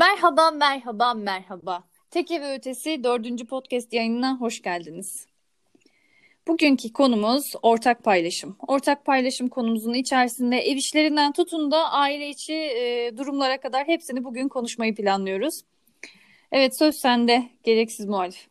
Merhaba, merhaba, merhaba. Tek Ev Ötesi 4. podcast yayınına hoş geldiniz. Bugünkü konumuz ortak paylaşım. Ortak paylaşım konumuzun içerisinde ev işlerinden tutun da aile içi e, durumlara kadar hepsini bugün konuşmayı planlıyoruz. Evet söz sende gereksiz muhalif.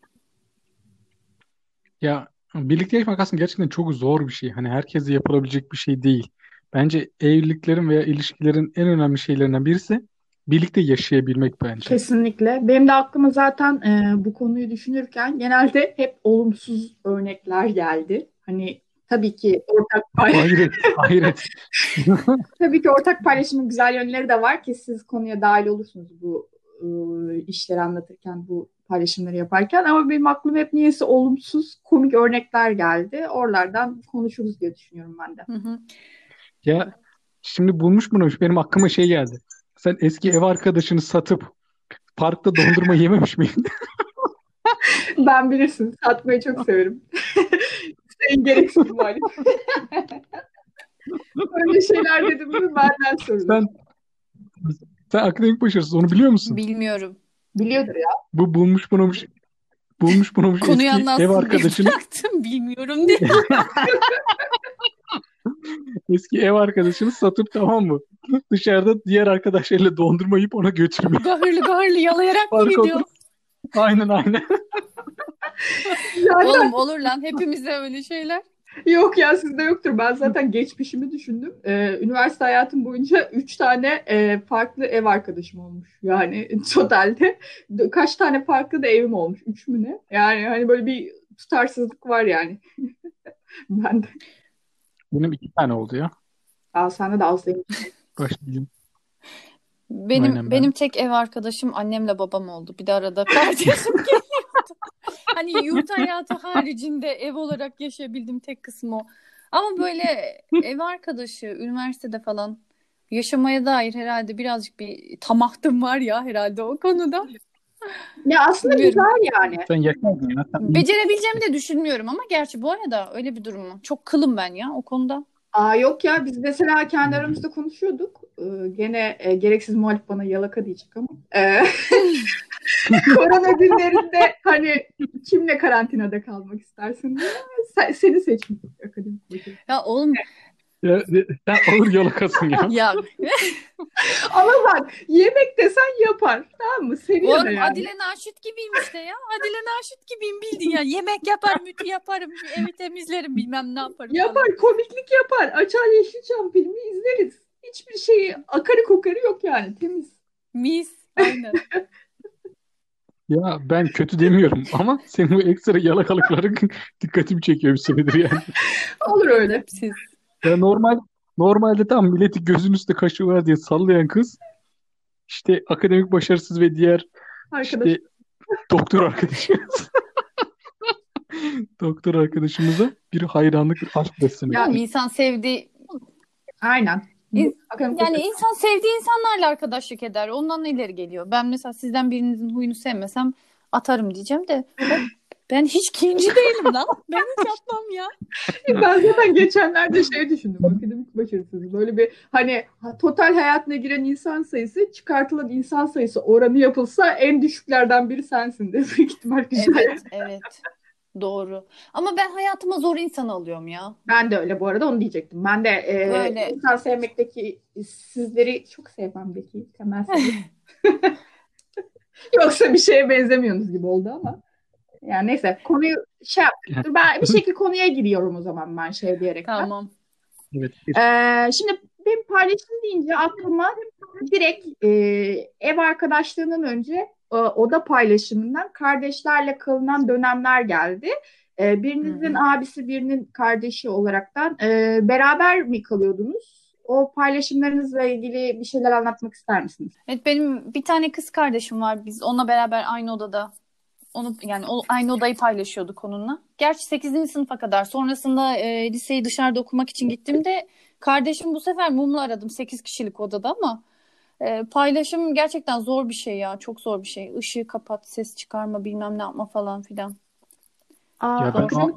Ya birlikte yaşamak aslında gerçekten çok zor bir şey. Hani herkese yapılabilecek bir şey değil. Bence evliliklerin veya ilişkilerin en önemli şeylerinden birisi birlikte yaşayabilmek bence. Kesinlikle. Benim de aklıma zaten e, bu konuyu düşünürken genelde hep olumsuz örnekler geldi. Hani tabii ki ortak paylaşım. Hayret, hayret. tabii ki ortak paylaşımın güzel yönleri de var ki siz konuya dahil olursunuz bu e, işleri anlatırken, bu paylaşımları yaparken. Ama benim aklıma hep niyeyse olumsuz, komik örnekler geldi. Oralardan konuşuruz diye düşünüyorum ben de. Hı hı. Ya şimdi bulmuş bunu. Benim aklıma şey geldi. Sen eski ev arkadaşını satıp parkta dondurma yememiş miydin? Ben bilirsin, satmayı çok severim. Sayın gereksiz muhalif. Böyle şeyler dedim mi benden sorulur. Sen sen akademik başarısız onu biliyor musun? Bilmiyorum. Biliyordur ya. Bu bulmuş bunamış bulmuş bunamış Konuyu eski anlatsın ev diye arkadaşını bıraktım. Bilmiyorum diye. eski ev arkadaşını satıp tamam mı? Dışarıda diğer arkadaşlarıyla dondurma yiyip ona götürmüyor. Gahırlı gahırlı yalayarak mı gidiyor? aynen aynen. Zaten Oğlum olur lan hepimizde öyle şeyler. yok ya sizde yoktur. Ben zaten geçmişimi düşündüm. Ee, üniversite hayatım boyunca üç tane e, farklı ev arkadaşım olmuş. Yani totalde kaç tane farklı da evim olmuş. Üç mü ne? Yani hani böyle bir tutarsızlık var yani. Ben de. Benim iki tane oldu ya. Aa, sende de az değil. Başlayayım. Benim Aynen ben. benim tek ev arkadaşım annemle babam oldu. Bir de arada kardeşim geliyordu. Hani yurt hayatı haricinde ev olarak yaşayabildiğim tek kısmı o. Ama böyle ev arkadaşı üniversitede falan yaşamaya dair herhalde birazcık bir tamahtım var ya herhalde o konuda. Ya aslında Bilmiyorum. güzel yani. Sen yaşardın ya. Sen Becerebileceğimi de düşünmüyorum ama gerçi bu arada öyle bir durum mu? Çok kılım ben ya o konuda. Aa yok ya biz mesela kendi aramızda konuşuyorduk. Ee, gene e, gereksiz muhalif bana yalaka diyecek ama. Ee, korona günlerinde hani kimle karantinada kalmak istersin diye sen- seni seçmiş akademik. Ya oğlum Ya, sen ağır yalakasın ya. ya Ama bak yemek desen yapar. Tamam mı? Seviyor da oğlum yani. Adile Naşit gibiyim işte ya. Adile Naşit gibiyim bildin ya. Yemek yaparım, ütü yaparım, evi temizlerim bilmem ne yaparım falan. Yapar, komiklik yapar. Açar Yeşilçam filmi izleriz. Hiçbir şeyi akarı kokarı yok yani. Temiz. Mis. Aynen. Ya ben kötü demiyorum ama senin bu ekstra yalakalıkların dikkatimi çekiyor bir süredir yani. Olur öyle. Siz. Ya normal normalde tam milleti gözün üstte kaşığı var diye sallayan kız işte akademik başarısız ve diğer Arkadaş. işte doktor arkadaşımız doktor arkadaşımıza bir hayranlık, bir aşk besleniyor. Ya Oğlum insan sevdiği Aynen. İn- yani başarı. insan sevdiği insanlarla arkadaşlık eder. Ondan ileri geliyor. Ben mesela sizden birinizin huyunu sevmesem atarım diyeceğim de ben, hiç kinci değilim lan. Ben hiç yapmam ya. Ben zaten geçenlerde şey düşündüm. Akademik başarısız. Böyle bir hani ha- total hayatına giren insan sayısı çıkartılan insan sayısı oranı yapılsa en düşüklerden biri sensin de büyük ihtimal güzel. Evet, evet. Doğru. Ama ben hayatıma zor insanı alıyorum ya. Ben de öyle bu arada onu diyecektim. Ben de e, Böyle. insan sevmekteki sizleri çok sevmemdeki temel sebep. Yoksa bir şeye benzemiyorsunuz gibi oldu ama. Yani neyse konuyu şey yaptık. Dur Ben bir şekilde konuya giriyorum o zaman ben şey diyerekten. Tamam. Evet. Ee, şimdi benim paylaşım deyince aklıma direkt e, ev arkadaşlığından önce e, oda paylaşımından kardeşlerle kalınan dönemler geldi. E, birinizin abisi birinin kardeşi olaraktan e, beraber mi kalıyordunuz? O paylaşımlarınızla ilgili bir şeyler anlatmak ister misiniz? Evet benim bir tane kız kardeşim var. Biz onunla beraber aynı odada onu yani o, aynı odayı paylaşıyorduk onunla. Gerçi 8. sınıfa kadar. Sonrasında e, liseyi dışarıda okumak için gittiğimde kardeşim bu sefer mumla aradım 8 kişilik odada ama e, paylaşım gerçekten zor bir şey ya. Çok zor bir şey. Işığı kapat, ses çıkarma, bilmem ne yapma falan filan. Aa, Ya ben- başarı-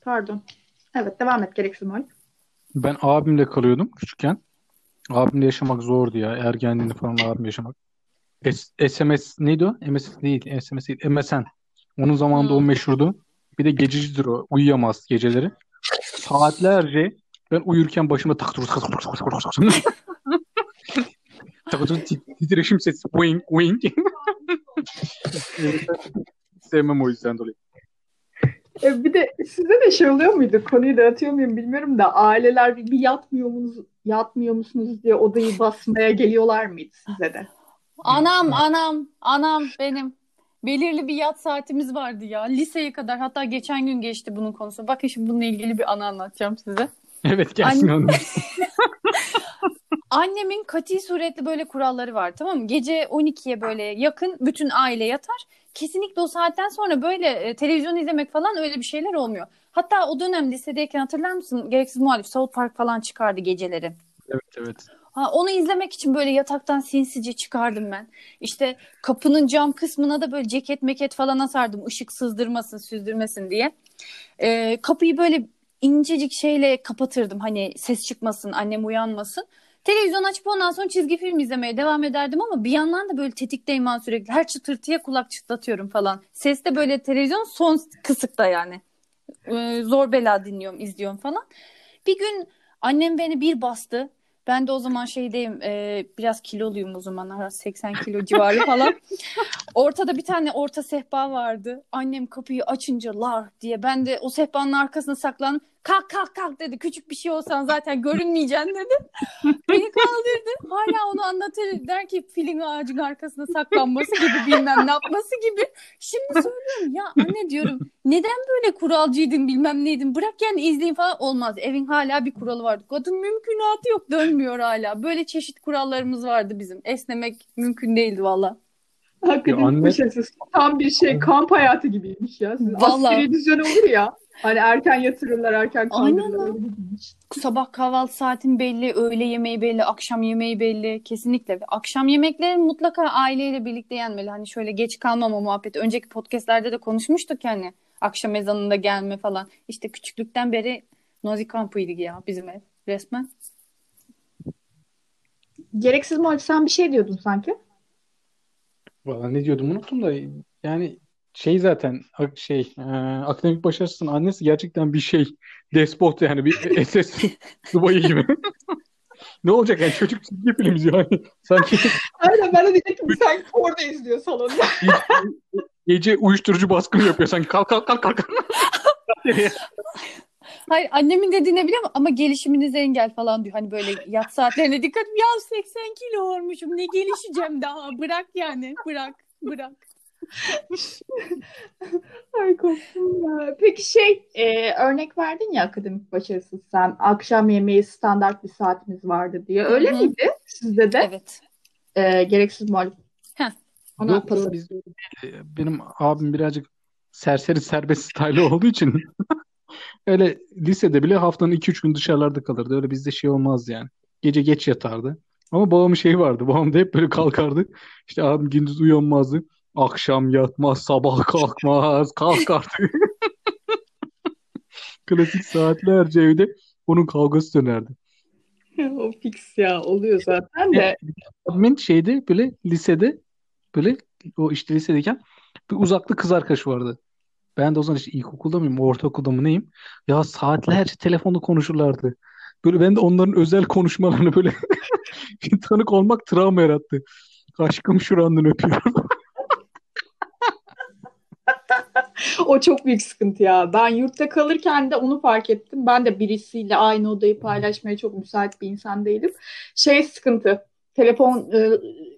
Pardon. Evet devam et gereksiz Malik. Ben abimle kalıyordum küçükken. Abimle yaşamak zordu ya. Ergenliğini falan abimle yaşamak. S- SMS neydi o? MS değil. SMS değil. MSN. Onun zamanında hmm. o meşhurdu. Bir de gececidir o. Uyuyamaz geceleri. Saatlerce ben uyurken başıma tak tak tak tak tak tak tak titreşim sesi. Wing wing. Sevmem o yüzden dolayı. E bir de size de şey oluyor muydu? Konuyu dağıtıyor muyum bilmiyorum da aileler bir, bir yatmıyor musunuz, yatmıyor musunuz diye odayı basmaya geliyorlar mıydı size de? Anam, anam, anam benim. Belirli bir yat saatimiz vardı ya. Liseye kadar. Hatta geçen gün geçti bunun konusu. Bakın şimdi bununla ilgili bir anı anlatacağım size. Evet gelsin Anne-. Annemin kati suretli böyle kuralları var tamam mı? Gece 12'ye böyle yakın bütün aile yatar. Kesinlikle o saatten sonra böyle e, televizyon izlemek falan öyle bir şeyler olmuyor. Hatta o dönem lisedeyken hatırlar mısın? Gereksiz muhalif South Park falan çıkardı geceleri. Evet evet. Ha, onu izlemek için böyle yataktan sinsice çıkardım ben. İşte kapının cam kısmına da böyle ceket meket falan asardım. ışık sızdırmasın, süzdürmesin diye. Ee, kapıyı böyle incecik şeyle kapatırdım. Hani ses çıkmasın, annem uyanmasın. Televizyon açıp ondan sonra çizgi film izlemeye devam ederdim ama bir yandan da böyle tetikteyim ben sürekli. Her çıtırtıya kulak çıtlatıyorum falan. Ses de böyle televizyon son kısıkta yani. Ee, zor bela dinliyorum, izliyorum falan. Bir gün annem beni bir bastı. Ben de o zaman şeydeyim e, biraz kiloluyum o zamanlar 80 kilo civarı falan. Ortada bir tane orta sehpa vardı. Annem kapıyı açınca lar diye ben de o sehpanın arkasına saklandım. Kalk kalk kalk dedi. Küçük bir şey olsan zaten görünmeyeceksin dedi. Anlatır. Der ki filin ağacın arkasına saklanması gibi bilmem ne yapması gibi. Şimdi söylüyorum ya anne diyorum neden böyle kuralcıydın bilmem neydin bırak yani izleyin falan olmaz. Evin hala bir kuralı vardı. Kadın mümkünatı yok dönmüyor hala. Böyle çeşit kurallarımız vardı bizim. Esnemek mümkün değildi valla. Hakikaten anne- başarısız. Tam bir şey kamp hayatı gibiymiş ya. Sizin Vallahi. Askeri düzen olur ya. Hani erken yatırırlar, erken gibiymiş. Sabah kahvaltı saatin belli, öğle yemeği belli, akşam yemeği belli. Kesinlikle. Akşam yemekleri mutlaka aileyle birlikte yenmeli. Hani şöyle geç kalmama muhabbeti. Önceki podcastlerde de konuşmuştuk yani. Akşam ezanında gelme falan. İşte küçüklükten beri Nazi kampıydı ya bizim ev. Resmen. Gereksiz mi sen bir şey diyordun sanki? Valla ne diyordum unuttum da yani şey zaten şey e, akademik başarısının annesi gerçekten bir şey despot yani bir SS subayı gibi. Ne olacak yani çocuk çizgi film hani sanki Aynen ben de diyecektim sen orada izliyor salonda. gece uyuşturucu baskını yapıyor sanki kalk kalk kalk kalk. Hayır annemin dediğine biliyor ama gelişiminize engel falan diyor. Hani böyle yat saatlerine dikkat. Ya 80 kilo olmuşum ne gelişeceğim daha. Bırak yani bırak bırak. Ay korktum ya. Peki şey e, örnek verdin ya akademik başarısız sen akşam yemeği standart bir saatimiz vardı diye. Öyle Hı hı. miydi sizde de? Evet. E, gereksiz muhalif. Ona Yok öyle değil. Benim abim birazcık serseri serbest style olduğu için öyle lisede bile haftanın 2-3 gün dışarılarda kalırdı. Öyle bizde şey olmaz yani. Gece geç yatardı. Ama babamın şeyi vardı. Babam da hep böyle kalkardı. İşte abim gündüz uyanmazdı. Akşam yatmaz, sabah kalkmaz, kalk artık. Klasik saatlerce evde onun kavgası dönerdi. o fix ya oluyor zaten de. Abimin şeyde böyle lisede böyle o işte lisedeyken bir uzaklı kız arkadaşı vardı. Ben de o zaman işte ilkokulda mıyım, ortaokulda mı neyim? Ya saatlerce telefonda konuşurlardı. Böyle ben de onların özel konuşmalarını böyle tanık olmak travma yarattı. Aşkım şurandan öpüyorum. O çok büyük sıkıntı ya. Ben yurtta kalırken de onu fark ettim. Ben de birisiyle aynı odayı paylaşmaya çok müsait bir insan değilim. Şey sıkıntı. Telefon e,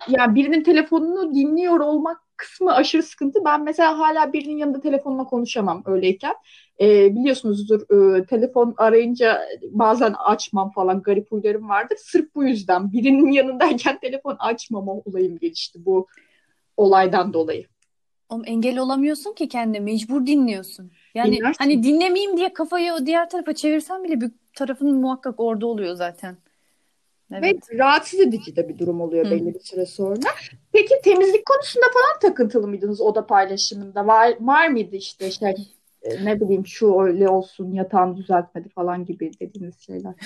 yani birinin telefonunu dinliyor olmak kısmı aşırı sıkıntı. Ben mesela hala birinin yanında telefonla konuşamam öyleyken. E, biliyorsunuzdur e, telefon arayınca bazen açmam falan garip huylarım vardır. Sırf bu yüzden birinin yanındayken telefon açmama olayım gelişti bu olaydan dolayı. Oğlum engel olamıyorsun ki kendine mecbur dinliyorsun. Yani Dinlersin. hani dinlemeyeyim diye kafayı o diğer tarafa çevirsen bile bir tarafın muhakkak orada oluyor zaten. Evet. Ve rahatsız edici de bir durum oluyor Hı. belli bir süre sonra. Peki temizlik konusunda falan takıntılı mıydınız oda paylaşımında? Var, var mıydı işte şey e, ne bileyim şu öyle olsun yatağını düzeltmedi falan gibi dediğiniz şeyler.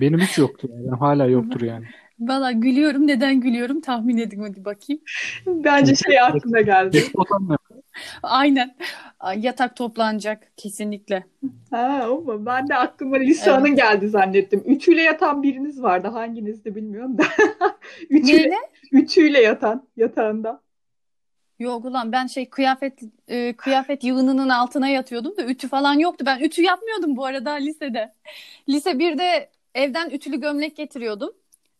Benim hiç yoktu yani. Hala yoktur yani. Valla gülüyorum. Neden gülüyorum tahmin edin hadi bakayım. Bence şey aklına geldi. Aynen. Ay, Yatak toplanacak kesinlikle. Ha, ama ben de aklıma Lisa'nın geldi zannettim. Ütüyle yatan biriniz vardı. Hanginizdi bilmiyorum da. Ütüyle, Neyle? ütüyle yatan yatağında. Yok ulan ben şey kıyafet e, kıyafet yığınının altına yatıyordum da ütü falan yoktu. Ben ütü yapmıyordum bu arada lisede. Lise 1'de evden ütülü gömlek getiriyordum.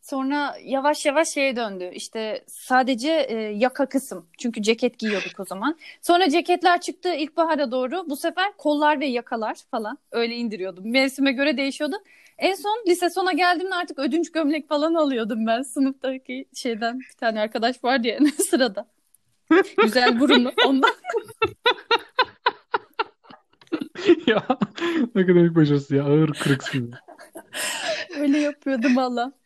Sonra yavaş yavaş şeye döndü. İşte sadece e, yaka kısım. Çünkü ceket giyiyorduk o zaman. Sonra ceketler çıktı ilkbahara doğru. Bu sefer kollar ve yakalar falan öyle indiriyordum. Mevsime göre değişiyordu. En son lise sona geldiğimde artık ödünç gömlek falan alıyordum ben. Sınıftaki şeyden bir tane arkadaş vardı ya sırada. Güzel burunlu ondan. ya akademik başarısı ya ağır kırıksın. Öyle yapıyordum valla.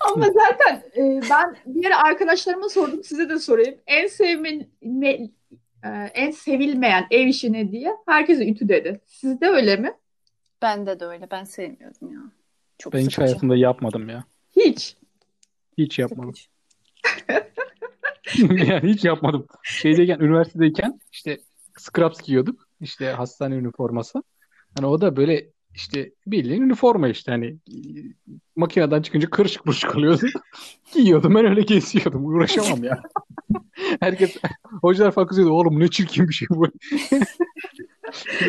Ama zaten e, ben bir ara arkadaşlarıma sordum. Size de sorayım. En sevme, me- e, en sevilmeyen ev işi ne diye. Herkese ütü dedi. Sizde öyle mi? Bende de öyle. Ben sevmiyorum ya. Çok Ben hiç sıkıcı. hayatımda yapmadım ya. Hiç. Hiç yapmadım. Yani hiç yapmadım. Şeydeyken, üniversitedeyken işte scrubs giyiyorduk. İşte hastane üniforması. Hani o da böyle işte bildiğin üniforma işte hani makineden çıkınca kırışık kırışık oluyordu. Giyiyordum ben öyle geziyordum. Uğraşamam ya. Herkes hocalar falan kızıyordu. Oğlum ne çirkin bir şey bu.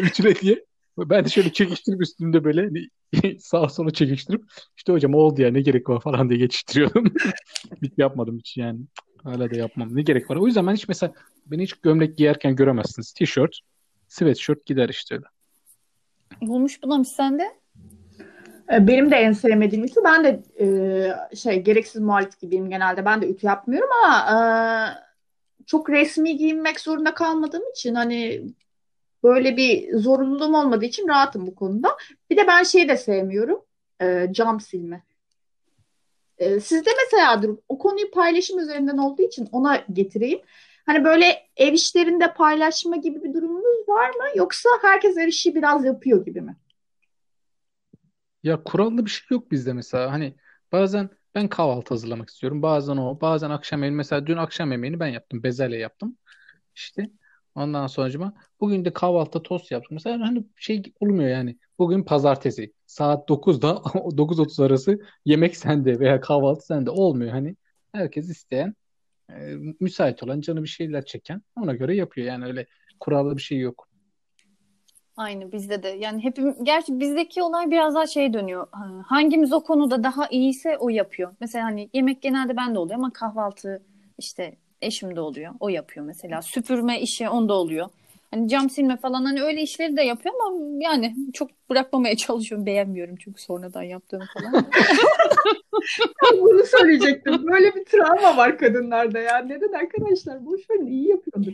Ütüle diye. Ben de şöyle çekiştirip üstümde böyle hani sağa sola çekiştirip işte hocam oldu ya ne gerek var falan diye geçiştiriyordum. Hiç yapmadım hiç yani. Hala da yapmam. Ne gerek var? O yüzden ben hiç mesela beni hiç gömlek giyerken göremezsiniz. Tişört, sweatshirt gider işte öyle. Bulmuş bulamış sende. E, Benim de en sevmediğim ütü. Ben de e, şey gereksiz muhalif gibiyim genelde. Ben de ütü yapmıyorum ama e, çok resmi giyinmek zorunda kalmadığım için hani böyle bir zorunluluğum olmadığı için rahatım bu konuda. Bir de ben şeyi de sevmiyorum. e, cam silme. E, sizde mesela dur, o konuyu paylaşım üzerinden olduğu için ona getireyim. Hani böyle ev işlerinde paylaşma gibi bir durumunuz var mı? Yoksa herkes her işi biraz yapıyor gibi mi? Ya kurallı bir şey yok bizde mesela. Hani bazen ben kahvaltı hazırlamak istiyorum. Bazen o, bazen akşam yemeği. Mesela dün akşam yemeğini ben yaptım. Bezelye yaptım. İşte ondan sonracıma bugün de kahvaltıda tost yaptım. Mesela hani şey olmuyor yani. Bugün pazartesi saat 9'da 9.30 arası yemek sende veya kahvaltı sende olmuyor. Hani herkes isteyen e, müsait olan canı bir şeyler çeken ona göre yapıyor. Yani öyle kurallı bir şey yok. Aynı bizde de. Yani hepim gerçi bizdeki olay biraz daha şey dönüyor. Ha, Hangimiz o konuda daha iyiyse o yapıyor. Mesela hani yemek genelde bende oluyor ama kahvaltı işte eşim de oluyor. O yapıyor mesela. Süpürme işi onda oluyor. Hani cam silme falan hani öyle işleri de yapıyor ama yani çok bırakmamaya çalışıyorum. Beğenmiyorum çünkü sonradan yaptığını falan. Bunu söyleyecektim. Böyle bir travma var kadınlarda ya. Neden arkadaşlar? Boş verin iyi yapıyordur.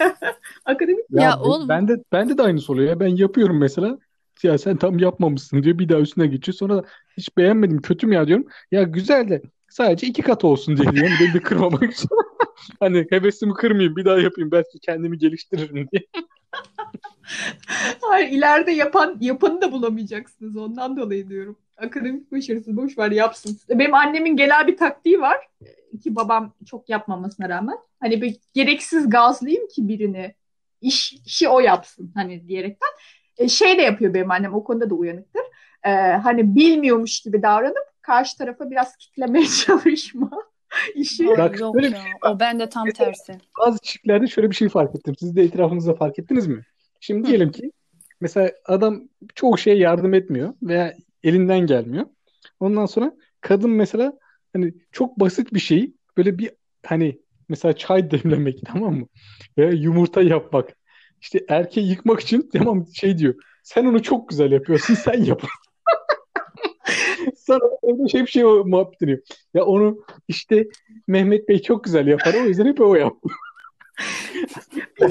Akademik Ya, Ya ben- oğlum. bende bende de aynısı oluyor ya. Ben yapıyorum mesela. Ya sen tam yapmamışsın diyor. Bir daha üstüne geçiyor. Sonra da hiç beğenmedim. Kötü mü ya diyorum. Ya güzel de sadece iki kat olsun diye diyorum. Beni de kırmamak için. Hani hevesimi kırmayayım. Bir daha yapayım. Belki kendimi geliştiririm diye. Hayır, ileride yapan yapanı da bulamayacaksınız. Ondan dolayı diyorum. Akademik başarısı boş ver yapsın. Benim annemin genel bir taktiği var. Ki babam çok yapmamasına rağmen. Hani bir gereksiz gazlayayım ki birini. İş, işi o yapsın hani diyerekten. E, şey de yapıyor benim annem o konuda da uyanıktır. E, hani bilmiyormuş gibi davranıp karşı tarafa biraz kitlemeye çalışma işi. Bak, yok böyle bir ya. O bende tam tersi. Bazı çiftlerde şöyle bir şey fark ettim. Siz de etrafınızda fark ettiniz mi? Şimdi diyelim ki mesela adam çoğu şeye yardım etmiyor veya elinden gelmiyor. Ondan sonra kadın mesela hani çok basit bir şeyi böyle bir hani mesela çay demlemek tamam mı? Veya yumurta yapmak. İşte erkeği yıkmak için tamam şey diyor. Sen onu çok güzel yapıyorsun sen yap. Sonra öyle şey bir şey o muhabbet dönüyor. Ya onu işte Mehmet Bey çok güzel yapar. O yüzden hep o yap.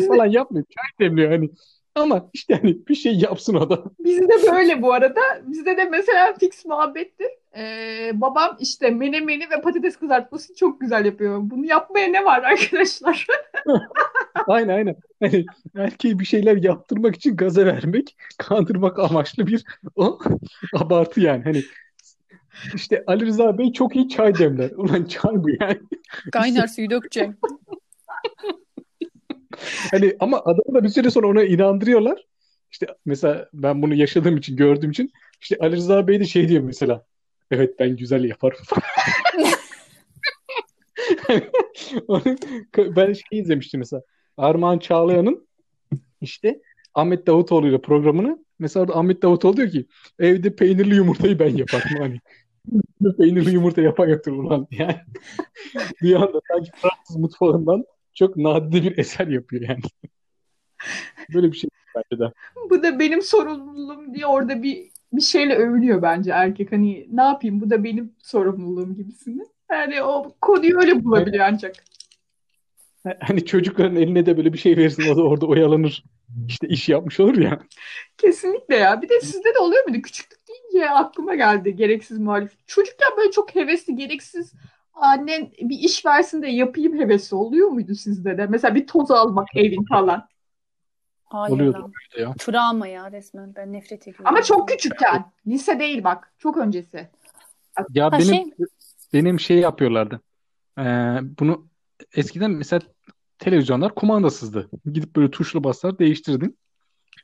falan yapmıyor. Çay demliyor hani. Ama işte hani bir şey yapsın adam. Bizde böyle bu arada. Bizde de mesela fix muhabbettir. Ee, babam işte menemeni ve patates kızartmasını çok güzel yapıyor. Bunu yapmaya ne var arkadaşlar? Aynen aynen. Hani erkeği bir şeyler yaptırmak için gaza vermek, kandırmak amaçlı bir o abartı yani. Hani İşte Ali Rıza Bey çok iyi çay demler. Ulan çay bu yani. Kaynar suyu dökeceksin. Hani ama adamı da bir süre sonra ona inandırıyorlar. İşte mesela ben bunu yaşadığım için, gördüğüm için işte Ali Rıza Bey de şey diyor mesela. Evet ben güzel yaparım. Ben şey izlemiştim mesela. Armağan Çağlayan'ın işte Ahmet Davutoğlu ile programını mesela orada Ahmet Davutoğlu diyor ki evde peynirli yumurtayı ben yaparım hani. Peynirli yumurta yapan yoktur ulan yani. bir anda sanki Fransız mutfağından çok nadide bir eser yapıyor yani. Böyle bir şey bence de. Bu da benim sorumluluğum diye orada bir bir şeyle övünüyor bence erkek. Hani ne yapayım bu da benim sorumluluğum gibisini. Yani o konuyu öyle bulabiliyor ancak. Hani çocukların eline de böyle bir şey verirsin o da orada oyalanır. İşte iş yapmış olur ya. Kesinlikle ya. Bir de sizde de oluyor muydu? Küçüklük deyince aklıma geldi gereksiz muhalif. Çocukken böyle çok hevesli, gereksiz annen bir iş versin de yapayım hevesi oluyor muydu sizde de? Mesela bir toz almak evin falan. Hayır Oluyordu işte ya. Travma ya resmen. Ben nefret ediyorum. Ama çok küçükken. Lise değil bak. Çok öncesi. Ya Ha, benim şey- benim şey yapıyorlardı. Ee, bunu eskiden mesela televizyonlar kumandasızdı. Gidip böyle tuşlu basar değiştirdin.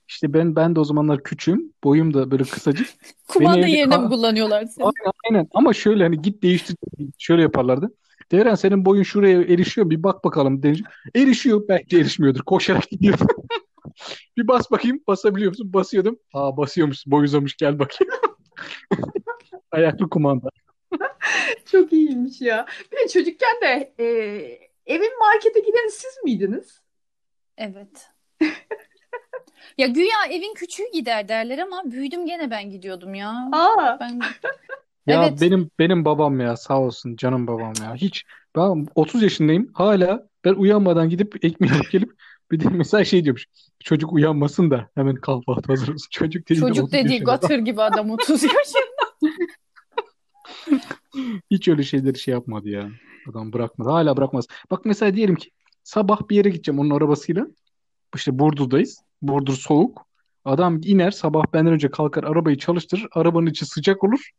İşte ben ben de o zamanlar küçüğüm. Boyum da böyle kısacık. Kumanda evde yerine mi kullanıyorlar seni? Aynen, aynen. Ama şöyle hani git değiştir şöyle yaparlardı. Devren senin boyun şuraya erişiyor bir bak bakalım demiş. Erişiyor belki erişmiyordur. Koşarak gidiyor. bir bas bakayım basabiliyor musun? Basıyordum. Aa basıyormuş boy uzamış gel bakayım. Ayaklı kumanda. Çok iyiymiş ya. De çocukken de e, evin markete giden siz miydiniz? Evet. Ya güya evin küçüğü gider derler ama büyüdüm gene ben gidiyordum ya. Aa, Ben Ya Evet. benim benim babam ya sağ olsun canım babam ya. Hiç ben 30 yaşındayım hala ben uyanmadan gidip ekmeği alıp gelip bir de mesela şey diyormuş. Çocuk uyanmasın da hemen kahvaltı hazır olsun. Çocuk dediği de çocuk 30 dediği gatır gibi adam 30 yaşında. Hiç öyle şeyleri şey yapmadı ya. Adam bırakmadı. Hala bırakmaz. Bak mesela diyelim ki sabah bir yere gideceğim onun arabasıyla. İşte Burdur'dayız. Burdur soğuk. Adam iner sabah benden önce kalkar arabayı çalıştırır. Arabanın içi sıcak olur.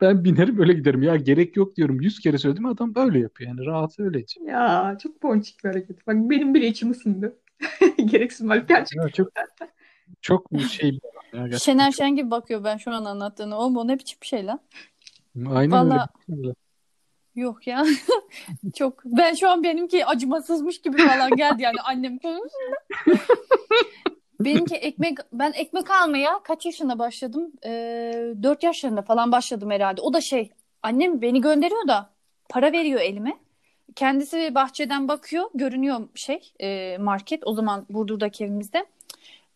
Ben binerim öyle giderim. Ya gerek yok diyorum. Yüz kere söyledim adam böyle yapıyor. Yani rahat öyle. ya çok ponçik bir hareket. Bak benim bile içim ısındı. Gereksiz muhalif gerçekten. Ya çok çok bir şey ya. Şener Şen gibi bakıyor ben şu an anlattığını. Oğlum o ne biçim bir şey lan? Aynen Valla öyle. yok ya. Çok. Ben şu an benimki acımasızmış gibi falan geldi yani annem konusunda. Benimki ekmek, ben ekmek almaya kaç yaşında başladım? Ee, 4 yaşlarında falan başladım herhalde. O da şey, annem beni gönderiyor da para veriyor elime. Kendisi bahçeden bakıyor, görünüyor şey e, market o zaman Burdur'daki evimizde.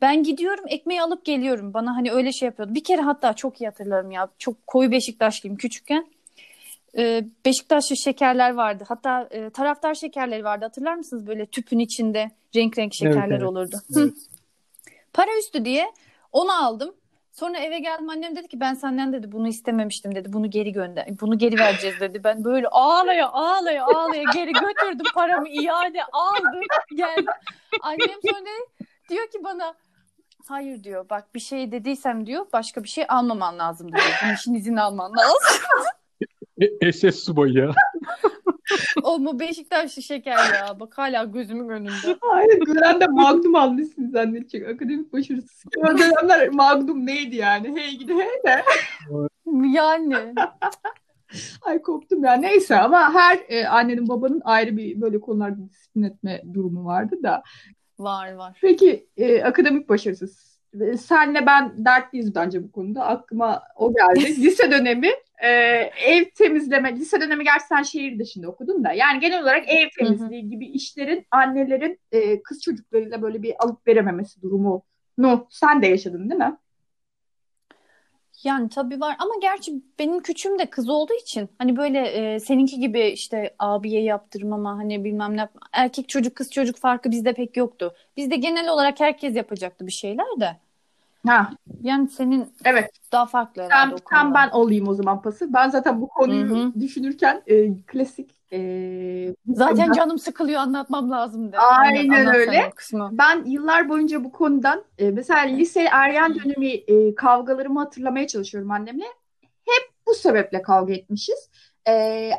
Ben gidiyorum ekmeği alıp geliyorum. Bana hani öyle şey yapıyordu. Bir kere hatta çok iyi hatırlarım ya. Çok koyu Beşiktaşlıyım küçükken. Ee, Beşiktaşlı şekerler vardı. Hatta e, taraftar şekerleri vardı. Hatırlar mısınız? Böyle tüpün içinde renk renk şekerler evet. olurdu. Evet. Para üstü diye onu aldım. Sonra eve geldim annem dedi ki ben senden dedi bunu istememiştim dedi. Bunu geri gönder. Bunu geri vereceğiz dedi. Ben böyle ağlaya ağlaya ağlaya geri götürdüm paramı iade aldım geldim. Annem sonra dedi- diyor ki bana hayır diyor bak bir şey dediysem diyor başka bir şey almaman lazım diyor. Bunun için izin alman lazım. E, SS subayı ya. O mu Beşiktaşlı şeker ya. Bak hala gözümün önünde. Aynen gören de Magnum almışsın zannedecek. Akademik başarısız. O dönemler Magnum neydi yani? Hey gidi hey de. Yani. Ay koptum ya. Neyse ama her e, annenin babanın ayrı bir böyle konularda disiplin etme durumu vardı da. Var var. Peki e, akademik başarısız. Senle ben dertliyiz bence bu konuda. Aklıma o geldi. Lise dönemi e, ev temizleme. Lise dönemi gerçi sen şehir dışında okudun da. Yani genel olarak ev temizliği gibi işlerin annelerin e, kız çocuklarıyla böyle bir alıp verememesi durumunu sen de yaşadın değil mi? Yani tabii var ama gerçi benim küçüğüm de kız olduğu için hani böyle e, seninki gibi işte abiye yaptırmama hani bilmem ne yapma. Erkek çocuk kız çocuk farkı bizde pek yoktu. Bizde genel olarak herkes yapacaktı bir şeyler de. Ha, Yani senin evet. daha farklı herhalde Tam, o tam ben olayım o zaman pası. Ben zaten bu konuyu Hı hı. düşünürken e, klasik e, Zaten canım sıkılıyor anlatmam lazım de. Aynen öyle. kısmı. Ben yıllar boyunca bu konudan e, mesela lise ergen dönemi e, kavgalarımı hatırlamaya çalışıyorum annemle. Hep Bu sebeple kavga etmişiz. E,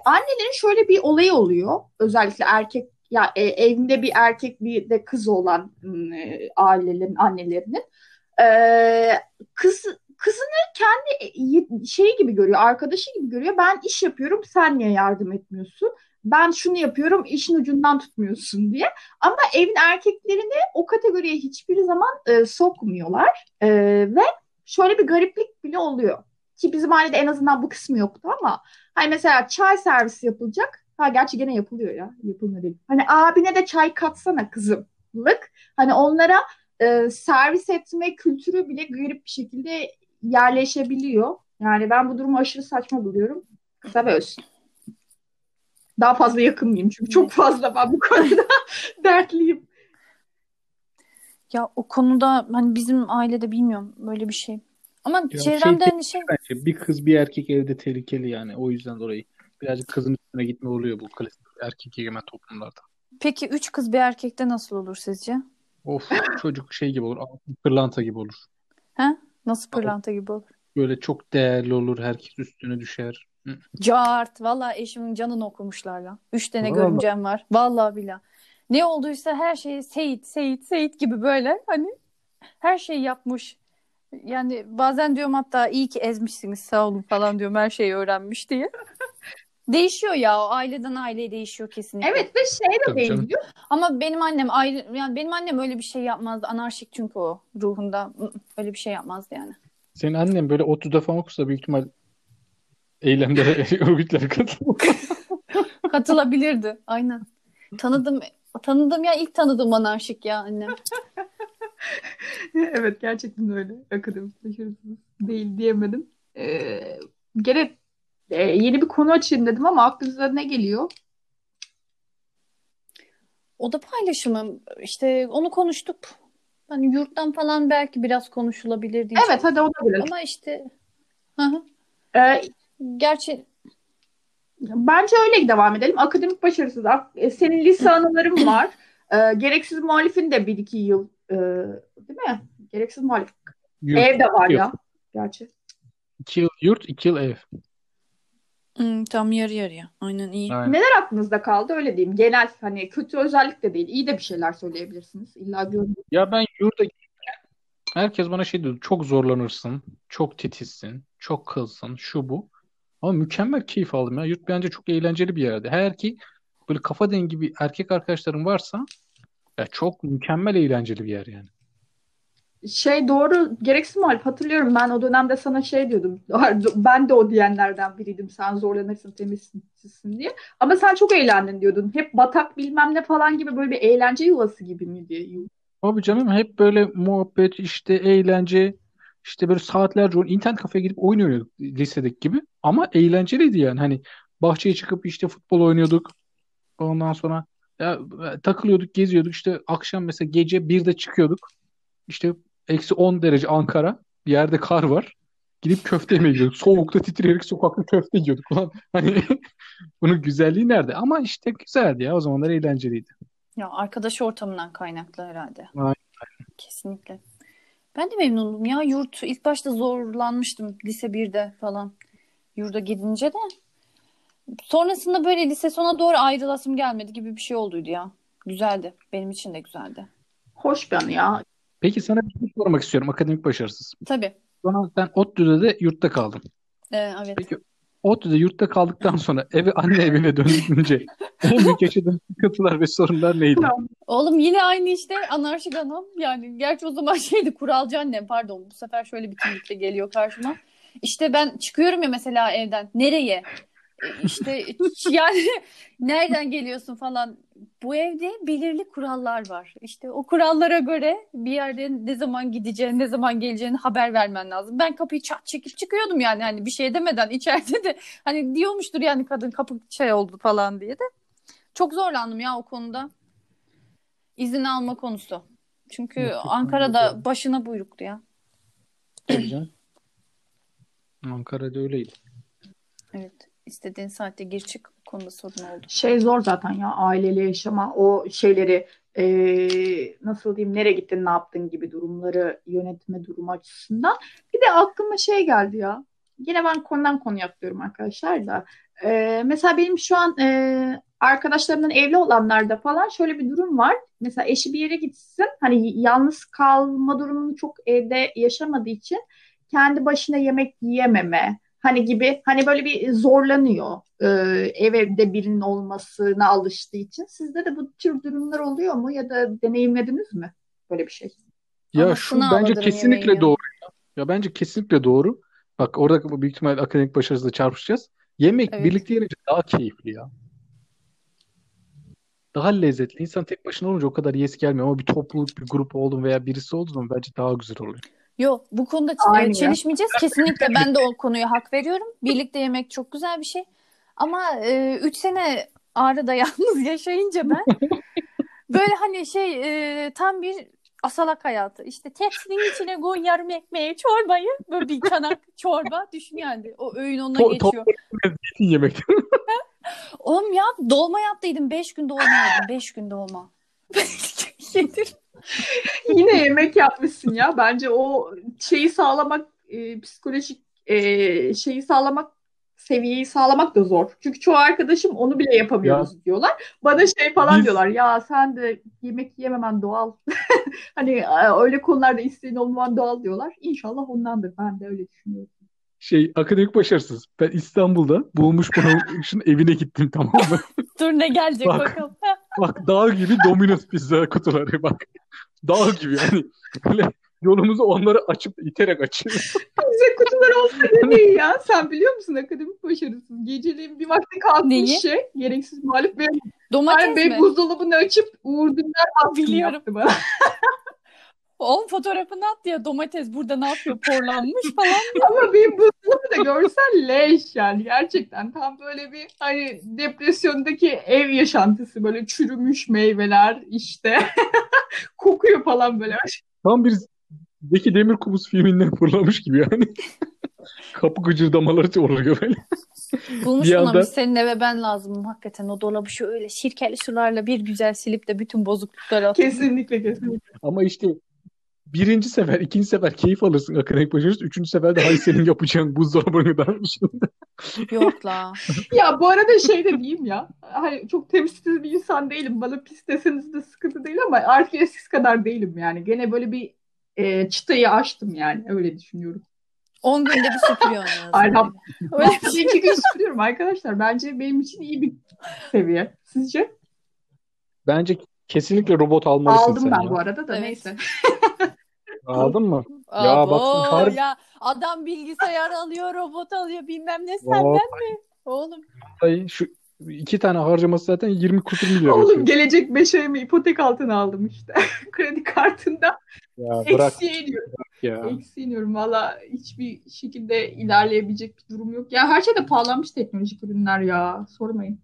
annelerin şöyle bir olayı oluyor. Özellikle erkek ya e, evinde bir erkek bir de kız olan e, ailelerin annelerinin e, kız kızını kendi şey gibi görüyor, arkadaşı gibi görüyor. Ben iş yapıyorum, sen niye yardım etmiyorsun? Ben şunu yapıyorum, işin ucundan tutmuyorsun diye. Ama evin erkeklerini o kategoriye hiçbir zaman e, sokmuyorlar. E, ve şöyle bir gariplik bile oluyor. Ki bizim ailede en azından bu kısmı yoktu ama hani mesela çay servisi yapılacak. Ha gerçi gene yapılıyor ya. Yapılmıyor değil. Hani abine de çay katsana kızımlık. Hani onlara e, servis etme kültürü bile garip bir şekilde yerleşebiliyor. Yani ben bu durumu aşırı saçma buluyorum. Kısa ve öz. Daha fazla yakınmayayım çünkü çok fazla ben bu konuda dertliyim. Ya o konuda hani bizim ailede bilmiyorum böyle bir şey. Ama ya çevremde şey, hani şey... Bence bir kız bir erkek evde tehlikeli yani. O yüzden dolayı birazcık kızın üstüne gitme oluyor bu klasik erkek egemen toplumlarda. Peki üç kız bir erkekte nasıl olur sizce? Of çocuk şey gibi olur. Pırlanta gibi olur. He? Nasıl pırlanta gibi olur? Böyle çok değerli olur. Herkes üstüne düşer. Cart. Valla eşimin canını okumuşlar lan. Üç tane Vallahi. görümcem var. Vallahi billah. Ne olduysa her şeyi Seyit, Seyit, Seyit gibi böyle hani her şeyi yapmış. Yani bazen diyorum hatta iyi ki ezmişsiniz sağ olun falan diyorum her şeyi öğrenmiş diye. Değişiyor ya o aileden aileye değişiyor kesinlikle. Evet ve şey de değişiyor. Ama benim annem ayrı yani benim annem öyle bir şey yapmazdı. Anarşik çünkü o ruhunda öyle bir şey yapmazdı yani. Senin annen böyle 30 defa okursa büyük ihtimal eylemlere, örgütlere katılır. Katılabilirdi. Aynen. Tanıdım tanıdım ya ilk tanıdığım anarşik ya annem. evet gerçekten öyle. Akademik başarısız değil diyemedim. Ee, gene e, yeni bir konu açayım dedim ama aklınıza ne geliyor? O da paylaşımı. İşte onu konuştuk. Hani yurttan falan belki biraz konuşulabilir diye. Evet hadi o da biraz. Ama işte hı hı. Ee, gerçi bence öyle devam edelim. Akademik başarısız. E, senin lise anıların var. Ee, gereksiz muhalifin de bir iki yıl e, değil mi? Gereksiz muhalif. Yurt, ev de var ya. Gerçi. İki yıl yurt, iki yıl ev. Hmm, tam yarı yarıya. Aynen iyi. Aynen. Neler aklınızda kaldı öyle diyeyim. Genel hani kötü özellik de değil. İyi de bir şeyler söyleyebilirsiniz. İlla görün. Ya ben yurda herkes bana şey diyor. Çok zorlanırsın. Çok titizsin. Çok kılsın. Şu bu. Ama mükemmel keyif aldım ya. Yurt bence çok eğlenceli bir yerdi. Eğer ki böyle kafa dengi bir erkek arkadaşların varsa ya çok mükemmel eğlenceli bir yer yani şey doğru gereksiz muhalif hatırlıyorum ben o dönemde sana şey diyordum. Ben de o diyenlerden biriydim sen zorlanırsın temizsin diye. Ama sen çok eğlendin diyordun. Hep batak bilmem ne falan gibi böyle bir eğlence yuvası gibi mi diye. Abi canım hep böyle muhabbet işte eğlence işte böyle saatlerce internet kafeye gidip oyun oynuyorduk lisedeki gibi. Ama eğlenceliydi yani. Hani bahçeye çıkıp işte futbol oynuyorduk. Ondan sonra ya, takılıyorduk geziyorduk. İşte akşam mesela gece birde çıkıyorduk. İşte Eksi 10 derece Ankara. Bir yerde kar var. Gidip köfte yemeğe gidiyorduk. Soğukta titreyerek sokakta köfte yiyorduk. Ulan hani bunun güzelliği nerede? Ama işte güzeldi ya. O zamanlar eğlenceliydi. Ya arkadaş ortamından kaynaklı herhalde. Aynen. Kesinlikle. Ben de memnunum ya. Yurt ilk başta zorlanmıştım lise 1'de falan. Yurda gidince de. Sonrasında böyle lise sona doğru ayrılasım gelmedi gibi bir şey olduydu ya. Güzeldi. Benim için de güzeldi. Hoş bir anı ya. Peki sana bir şey sormak istiyorum. Akademik başarısız. Tabii. Sonra sen ODTÜ'de de yurtta kaldın. Ee, evet. Peki ODTÜ'de yurtta kaldıktan sonra eve anne evine döndüğünce en büyük yaşadığın sıkıntılar ve sorunlar neydi? Oğlum yine aynı işte anarşik anam. Yani gerçi o zaman şeydi kuralcı annem pardon. Bu sefer şöyle bir kimlikle geliyor karşıma. İşte ben çıkıyorum ya mesela evden. Nereye? İşte yani nereden geliyorsun falan. Bu evde belirli kurallar var. İşte o kurallara göre bir yerde ne zaman gideceğini, ne zaman geleceğini haber vermen lazım. Ben kapıyı çat çekip çıkıyordum yani hani bir şey demeden içeride de hani diyormuştur yani kadın kapı şey oldu falan diye de. Çok zorlandım ya o konuda. İzin alma konusu. Çünkü Ankara'da başına buyruktu ya. Ankara'da öyleydi. Evet istediğin saatte gir çık konuda sorun oldu. Şey zor zaten ya aileli yaşama o şeyleri e, nasıl diyeyim nereye gittin ne yaptın gibi durumları yönetme durumu açısından. Bir de aklıma şey geldi ya yine ben konudan konuya atlıyorum arkadaşlar da. Ee, mesela benim şu an e, arkadaşlarımdan evli olanlarda falan şöyle bir durum var. Mesela eşi bir yere gitsin hani yalnız kalma durumunu çok evde yaşamadığı için kendi başına yemek yiyememe hani gibi hani böyle bir zorlanıyor e, ev evde birinin olmasına alıştığı için. Sizde de bu tür durumlar oluyor mu ya da deneyimlediniz mi böyle bir şey? Ya Ama şu bence kesinlikle yemeği. doğru. Ya. Bence kesinlikle doğru. Bak orada büyük ihtimal akademik başarısıyla çarpışacağız. Yemek Evet. birlikte yenince daha keyifli ya. Daha lezzetli. İnsan tek başına olunca o kadar yesi gelmiyor ama bir topluluk, bir grup oldun veya birisi zaman bence daha güzel oluyor. Yok bu konuda ç- Aynı e, ya. çelişmeyeceğiz. Kesinlikle ben de o konuya hak veriyorum. Birlikte yemek çok güzel bir şey. Ama 3 sene Ağrı'da yalnız yaşayınca ben böyle hani şey e, tam bir asalak hayatı. İşte tepsinin içine koy yarım ekmeği çorbayı böyle bir çanak çorba düşün yani. O öğün onunla To- geçiyor. Zeytin yemek. Oğlum ya dolma yaptıydım. 5 gün dolma yedim. 5 gün dolma. Yedim. Yine yemek yapmışsın ya. Bence o şeyi sağlamak, e, psikolojik e, şeyi sağlamak, seviyeyi sağlamak da zor. Çünkü çoğu arkadaşım onu bile yapamıyoruz diyorlar. Bana şey falan Biz- diyorlar. Ya sen de yemek yememen doğal. Hani e, öyle konularda isteğin olmaman doğal diyorlar. İnşallah ondandır. Ben de öyle düşünüyorum. Şey akademik başarısız. Ben İstanbul'da bulmuş bunu evine gittim tamam mı? Dur ne gelecek Bak. bakalım. Bak dağ gibi Domino's pizza kutuları bak. Dağ gibi yani. Böyle yolumuzu onları açıp iterek açıyor. Bize kutular olsa demeyin ya. Sen biliyor musun akademik başarısız? Geceliğin bir vakti kalkmış şey. Gereksiz muhalif ve Domates Ay, ben mi? buzdolabını açıp Uğur Dündar Biliyorum. yaptı bana. Oğlum fotoğrafını at ya domates burada ne yapıyor porlanmış falan. Ama benim buzdolabı da görsen leş yani gerçekten. Tam böyle bir hani depresyondaki ev yaşantısı böyle çürümüş meyveler işte. Kokuyor falan böyle. Tam bir Zeki Demirkubuz filminden fırlamış gibi yani. Kapı gıcırdamaları oluyor böyle. Bulmuş Bir anda- biz seninle eve ben lazım. Hakikaten o dolabı şöyle sirkeli sularla bir güzel silip de bütün bozuklukları at. Kesinlikle kesinlikle. Ama işte birinci sefer, ikinci sefer keyif alırsın akademik başarısı. Üçüncü sefer de hay senin yapacağın buzdolabını da Yok la. Ya bu arada şey de diyeyim ya. Hani çok temsilsiz bir insan değilim. Bana pis deseniz de sıkıntı değil ama artık eskisi kadar değilim yani. Gene böyle bir e, çıtayı aştım yani. Öyle düşünüyorum. 10 günde bir süpürüyorsun en Aynen. Öyle bir şey. iki gün süpürüyorum arkadaşlar. Bence benim için iyi bir seviye. Sizce? Bence kesinlikle robot almalısın Aldım sen ben ya. bu arada da Evet. neyse. Aldın mı? Ya baksana harbi- ya adam bilgisayar alıyor, robot alıyor bilmem ne senden mi? Oğlum Vallahi Şu iki tane harcaması zaten 20 kusur milyon Oğlum yapıyor. gelecek 5 ayımı ipotek altına aldım işte. Kredi kartında Ya bırak eksiye iniyorum. ya. Eksiye iniyorum. Valla hiçbir şekilde ilerleyebilecek bir durum yok. Ya her şey de pahalanmış teknolojik ürünler ya. Sormayın.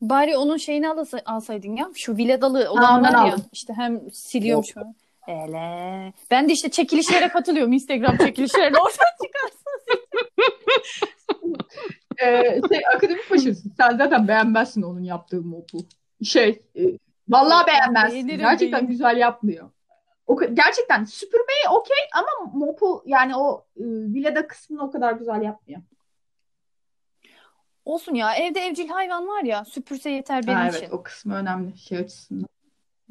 bari onun şeyini alasa- alsaydın ya. Şu viladalı ondan olan var ya. aldım. İşte hem siliyormuş falan. Ele. Ben de işte çekilişlere katılıyorum. Instagram çekilişlerine oradan çıkarsın. Ee, şey, akademik başarısın. Sen zaten beğenmezsin onun yaptığı mopu. Şey, e, vallahi beğenmezsin. Beğenirim, Gerçekten beğenirim. güzel yapmıyor. O, gerçekten süpürmeyi okey ama mopu yani o e, vilada kısmını o kadar güzel yapmıyor. Olsun ya. Evde evcil hayvan var ya. Süpürse yeter benim Ha, için. evet o kısmı önemli şey açısından.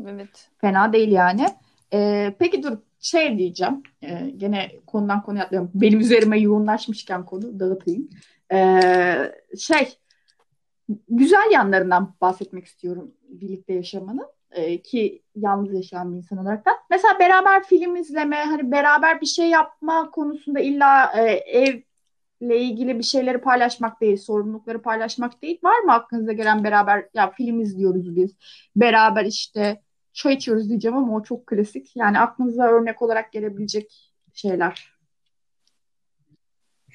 Evet. Fena değil yani. Ee, peki dur şey diyeceğim. Ee, gene konudan konuya atlıyorum. Benim üzerime yoğunlaşmışken konu dağıtayım. Ee, şey güzel yanlarından bahsetmek istiyorum birlikte yaşamanın. Ee, ki yalnız yaşayan bir insan olarak da. Mesela beraber film izleme, hani beraber bir şey yapma konusunda illa e, evle ilgili bir şeyleri paylaşmak değil, sorumlulukları paylaşmak değil. Var mı aklınıza gelen beraber ya film izliyoruz biz, beraber işte çay içiyoruz diyeceğim ama o çok klasik. Yani aklınıza örnek olarak gelebilecek şeyler.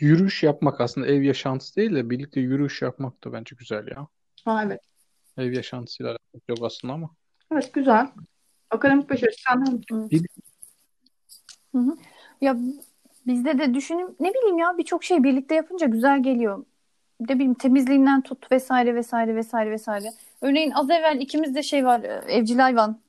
Yürüyüş yapmak aslında ev yaşantısı değil de birlikte yürüyüş yapmak da bence güzel ya. Ha evet. Ev yaşantısıyla alakası yok aslında ama. Evet güzel. Akademik başarı sen Hı hı. Ya bizde de düşünün ne bileyim ya birçok şey birlikte yapınca güzel geliyor. Ne bileyim temizliğinden tut vesaire vesaire vesaire vesaire. Örneğin az evvel ikimizde şey var e, evcil hayvan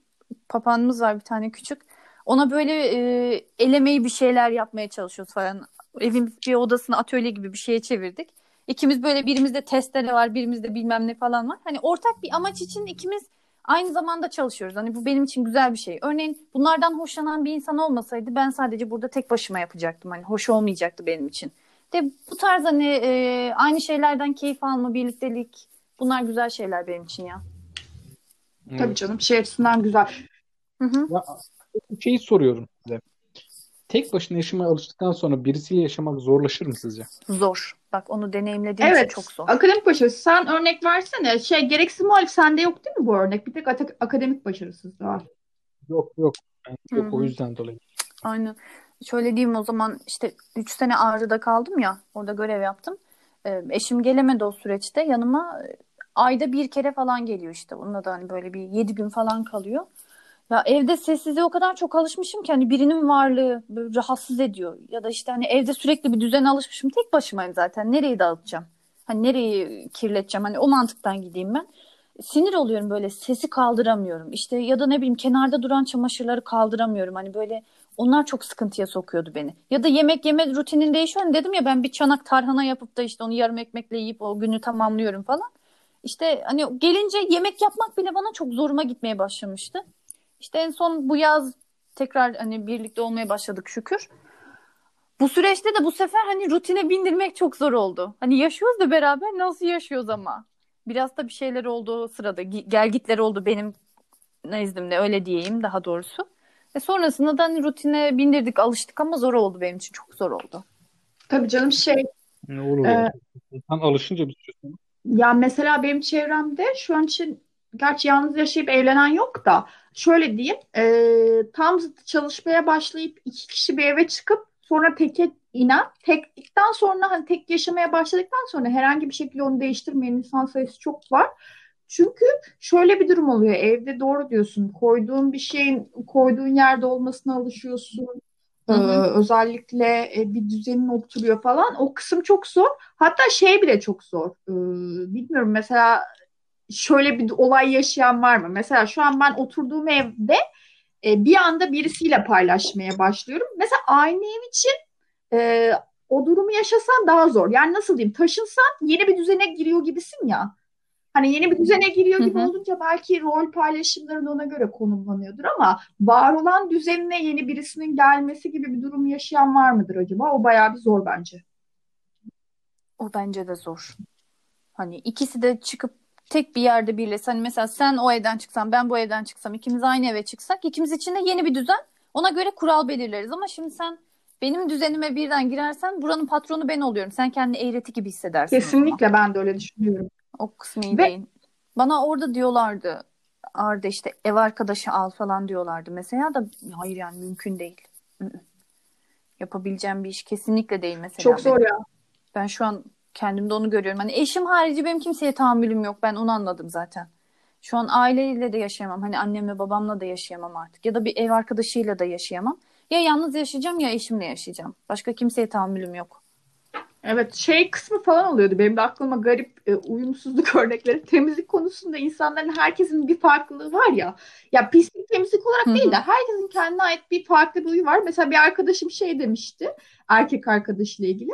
papağanımız var bir tane küçük. Ona böyle e, elemeyi bir şeyler yapmaya çalışıyoruz falan. Evin bir odasını atölye gibi bir şeye çevirdik. İkimiz böyle birimizde testere var, birimizde bilmem ne falan var. Hani ortak bir amaç için ikimiz aynı zamanda çalışıyoruz. Hani bu benim için güzel bir şey. Örneğin bunlardan hoşlanan bir insan olmasaydı ben sadece burada tek başıma yapacaktım. Hani hoş olmayacaktı benim için. De bu tarz hani e, aynı şeylerden keyif alma, birliktelik bunlar güzel şeyler benim için ya. Tabii canım şey açısından güzel. Hı hı. Ya, bir şeyi soruyorum size. Tek başına yaşamaya alıştıktan sonra birisiyle yaşamak zorlaşır mı sizce? Zor. Bak onu deneyimlediğim için Evet. çok zor. Akademik başarısı. Sen örnek versene. Şey gereksiz muhalif sende yok değil mi bu örnek? Bir tek ata- akademik başarısız var. Yok yok. Yani yok o yüzden dolayı. Aynen. Şöyle diyeyim o zaman işte 3 sene Ağrı'da kaldım ya. Orada görev yaptım. Ee, eşim gelemedi o süreçte. Yanıma ayda bir kere falan geliyor işte. Onunla da hani böyle bir 7 gün falan kalıyor. Ya evde sessizliğe o kadar çok alışmışım ki hani birinin varlığı rahatsız ediyor. Ya da işte hani evde sürekli bir düzene alışmışım. Tek başımayım zaten. Nereyi dağıtacağım? Hani nereyi kirleteceğim? Hani o mantıktan gideyim ben. Sinir oluyorum böyle sesi kaldıramıyorum. İşte ya da ne bileyim kenarda duran çamaşırları kaldıramıyorum. Hani böyle onlar çok sıkıntıya sokuyordu beni. Ya da yemek yeme rutinin değişiyor. Hani dedim ya ben bir çanak tarhana yapıp da işte onu yarım ekmekle yiyip o günü tamamlıyorum falan. İşte hani gelince yemek yapmak bile bana çok zoruma gitmeye başlamıştı. İşte en son bu yaz tekrar hani birlikte olmaya başladık şükür. Bu süreçte de bu sefer hani rutine bindirmek çok zor oldu. Hani yaşıyoruz da beraber nasıl yaşıyoruz ama. Biraz da bir şeyler oldu sırada. Gi- Gelgitler oldu benim nezdimde öyle diyeyim daha doğrusu. E sonrasında da hani rutine bindirdik alıştık ama zor oldu benim için çok zor oldu. Tabii canım şey Ne olur ya. İnsan alışınca bir süre sonra. Ya mesela benim çevremde şu an için gerçi yalnız yaşayıp evlenen yok da şöyle diyeyim e, tam çalışmaya başlayıp iki kişi bir eve çıkıp sonra teke inen teklikten sonra hani tek yaşamaya başladıktan sonra herhangi bir şekilde onu değiştirmeyen insan sayısı çok var. Çünkü şöyle bir durum oluyor evde doğru diyorsun koyduğun bir şeyin koyduğun yerde olmasına alışıyorsun. Hı. Ee, özellikle e, bir düzenin oturuyor falan. O kısım çok zor. Hatta şey bile çok zor. Ee, bilmiyorum mesela şöyle bir olay yaşayan var mı? Mesela şu an ben oturduğum evde e, bir anda birisiyle paylaşmaya başlıyorum. Mesela aynı ev için e, o durumu yaşasan daha zor. Yani nasıl diyeyim? Taşınsan yeni bir düzene giriyor gibisin ya. Hani yeni bir düzene giriyor gibi hı. olunca belki rol paylaşımların ona göre konumlanıyordur ama var olan düzenine yeni birisinin gelmesi gibi bir durum yaşayan var mıdır acaba? O bayağı bir zor bence. O bence de zor. Hani ikisi de çıkıp tek bir yerde birleşse hani mesela sen o evden çıksan ben bu evden çıksam ikimiz aynı eve çıksak ikimiz için de yeni bir düzen ona göre kural belirleriz ama şimdi sen benim düzenime birden girersen buranın patronu ben oluyorum. Sen kendini eğreti gibi hissedersin. Kesinlikle ben de öyle düşünüyorum. O kısmı iyi Ve değil. Bana orada diyorlardı Arda işte ev arkadaşı al falan diyorlardı mesela da hayır yani mümkün değil. Yapabileceğim bir iş kesinlikle değil mesela çok zor benim. ya. Ben şu an kendimde onu görüyorum. Hani eşim harici benim kimseye tahammülüm yok. Ben onu anladım zaten. Şu an aileyle de yaşayamam. Hani annemle babamla da yaşayamam artık. Ya da bir ev arkadaşıyla da yaşayamam. Ya yalnız yaşayacağım ya eşimle yaşayacağım. Başka kimseye tahammülüm yok. Evet şey kısmı falan oluyordu. Benim de aklıma garip e, uyumsuzluk örnekleri. Temizlik konusunda insanların herkesin bir farklılığı var ya. Ya pislik temizlik olarak Hı değil de herkesin kendine ait bir farklı bir huyu var. Mesela bir arkadaşım şey demişti. Erkek arkadaşıyla ilgili.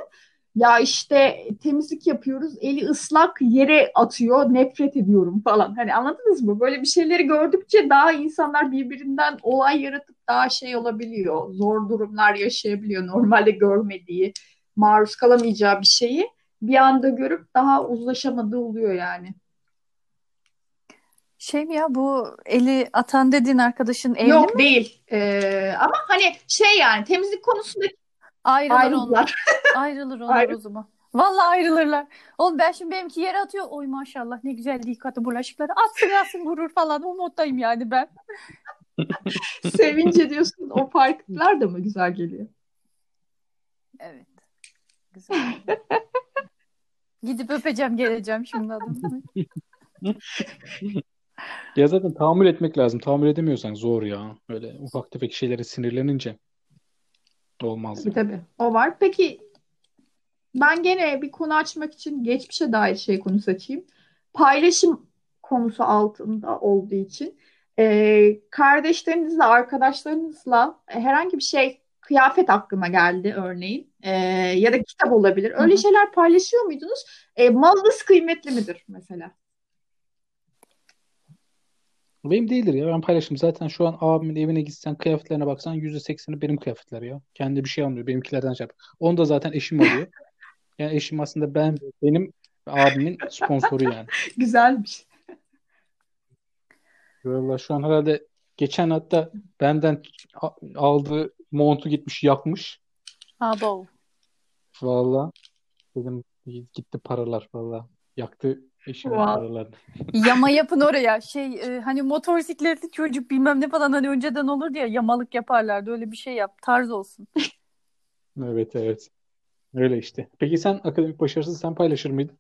Ya işte temizlik yapıyoruz. Eli ıslak yere atıyor. Nefret ediyorum falan. Hani anladınız mı? Böyle bir şeyleri gördükçe daha insanlar birbirinden olay yaratıp daha şey olabiliyor. Zor durumlar yaşayabiliyor. Normalde görmediği maruz kalamayacağı bir şeyi bir anda görüp daha uzlaşamadığı oluyor yani. Şey mi ya bu eli atan dediğin arkadaşın evli Yok mi? değil. Ee, ama hani şey yani temizlik konusunda Ayrılır onlar. ayrıldılar. Ayrılır onlar Ayrı. o zaman. Vallahi ayrılırlar. Oğlum ben şimdi benimki yere atıyor. Oy maşallah ne güzel yıkadı bulaşıkları. Atsın atsın vurur falan. O moddayım yani ben. Sevince diyorsun o farklar da mı güzel geliyor? Evet. Güzel. Gidip öpeceğim geleceğim şimdi adamı. Ya zaten tahammül etmek lazım. Tahammül edemiyorsan zor ya. Öyle ufak tefek şeylere sinirlenince olmaz Tabii ya. tabii. O var. Peki ben gene bir konu açmak için geçmişe dair şey konusu açayım. Paylaşım konusu altında olduğu için e, kardeşlerinizle, arkadaşlarınızla herhangi bir şey kıyafet aklıma geldi örneğin. Ee, ya da kitap olabilir. Öyle Hı hı. şeyler paylaşıyor muydunuz? Ee, malınız kıymetli midir mesela? Benim değildir ya ben paylaşım. Zaten şu an abimin evine gitsen kıyafetlerine baksan %80'i benim kıyafetler ya. Kendi bir şey almıyor. Benimkilerden şey yapıyor. Onu da zaten eşim alıyor. Yani eşim aslında ben benim abimin sponsoru yani. Güzelmiş. Vallahi şu an herhalde geçen hatta benden aldığı montu gitmiş yakmış. Abo. Vallahi dedim gitti paralar vallahi. Yaktı eşimin Wow. paralarını. Yama yapın oraya. Şey e, hani motosikletli çocuk bilmem ne falan hani önceden olur ya yamalık yaparlardı. Öyle bir şey yap. Tarz olsun. Evet evet. Öyle işte. Peki sen akademik başarısız sen paylaşır mıydın?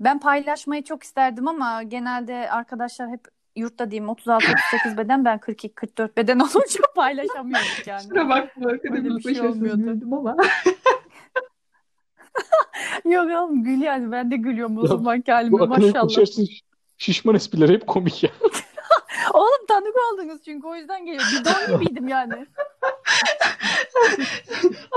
Ben paylaşmayı çok isterdim ama genelde arkadaşlar hep yurtta diyeyim 36-38 beden ben 42-44 beden olunca paylaşamıyorduk yani. Kusura bakma Öyle akademik bir şey olmuyordu. ama. Yok oğlum gül yani ben de gülüyorum o zaman Bu halime maşallah. başarısız şişman esprileri hep komik ya. Oğlum tanık oldunuz çünkü o yüzden geliyor. Bidon gibiydim yani.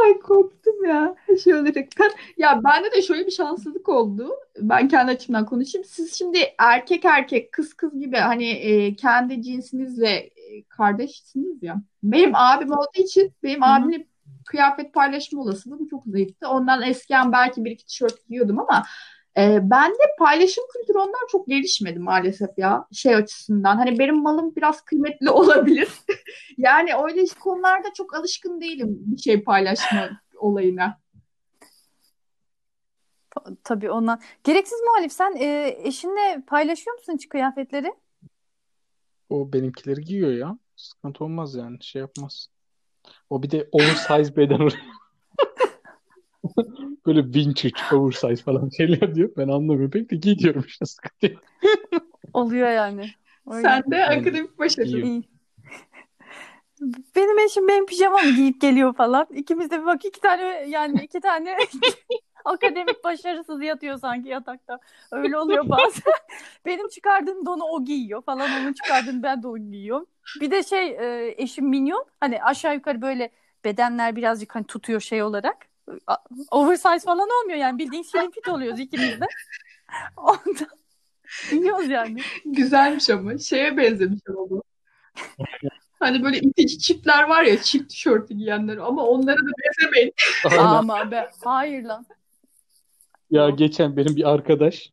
Ay korktum ya. Şey olaraktan. Ya bende de şöyle bir şanssızlık oldu. Ben kendi açımdan konuşayım. Siz şimdi erkek erkek kız kız gibi hani e, kendi cinsinizle e, kardeşsiniz ya. Benim abim olduğu için benim Hı hı. abimle kıyafet paylaşma olasılığım çok zayıftı. Ondan eskiden belki bir iki tişört giyiyordum ama e, bende paylaşım kültürü ondan çok gelişmedi maalesef ya şey açısından. Hani benim malım biraz kıymetli olabilir. Yani öyle konularda çok alışkın değilim bir şey paylaşma olayına. Tabii ondan. Gereksiz muhalif sen e, eşinle paylaşıyor musun hiç kıyafetleri? O benimkileri giyiyor ya. Sıkıntı olmaz yani. Şey yapmaz. O bir de oversize beden oraya. Böyle vintage, oversize falan şeyler diyor. Ben anlamıyorum. Pek de giy diyorum işte sıkıntı yok. Oluyor yani. Öyle. Sen de akademik başarı. İyi. İyi. Benim eşim benim pijamamı giyip geliyor falan. İkimiz de bak iki tane yani iki tane akademik başarısız yatıyor sanki yatakta. Öyle oluyor bazen. Benim çıkardığım donu o giyiyor falan. Onun çıkardığını ben de o giyiyorum. Bir de şey e, eşim minyon. Hani aşağı yukarı böyle bedenler birazcık hani tutuyor şey olarak. Oversize falan olmuyor yani bildiğin slim fit oluyoruz ikimiz de. Ondan giyiyoruz yani. Güzelmiş ama şeye benzemiş ama bu. Hani böyle itici çiftler var ya çift tişörtü giyenler ama onlara da benzemeyin. Ama be hayır lan. Ya geçen benim bir arkadaş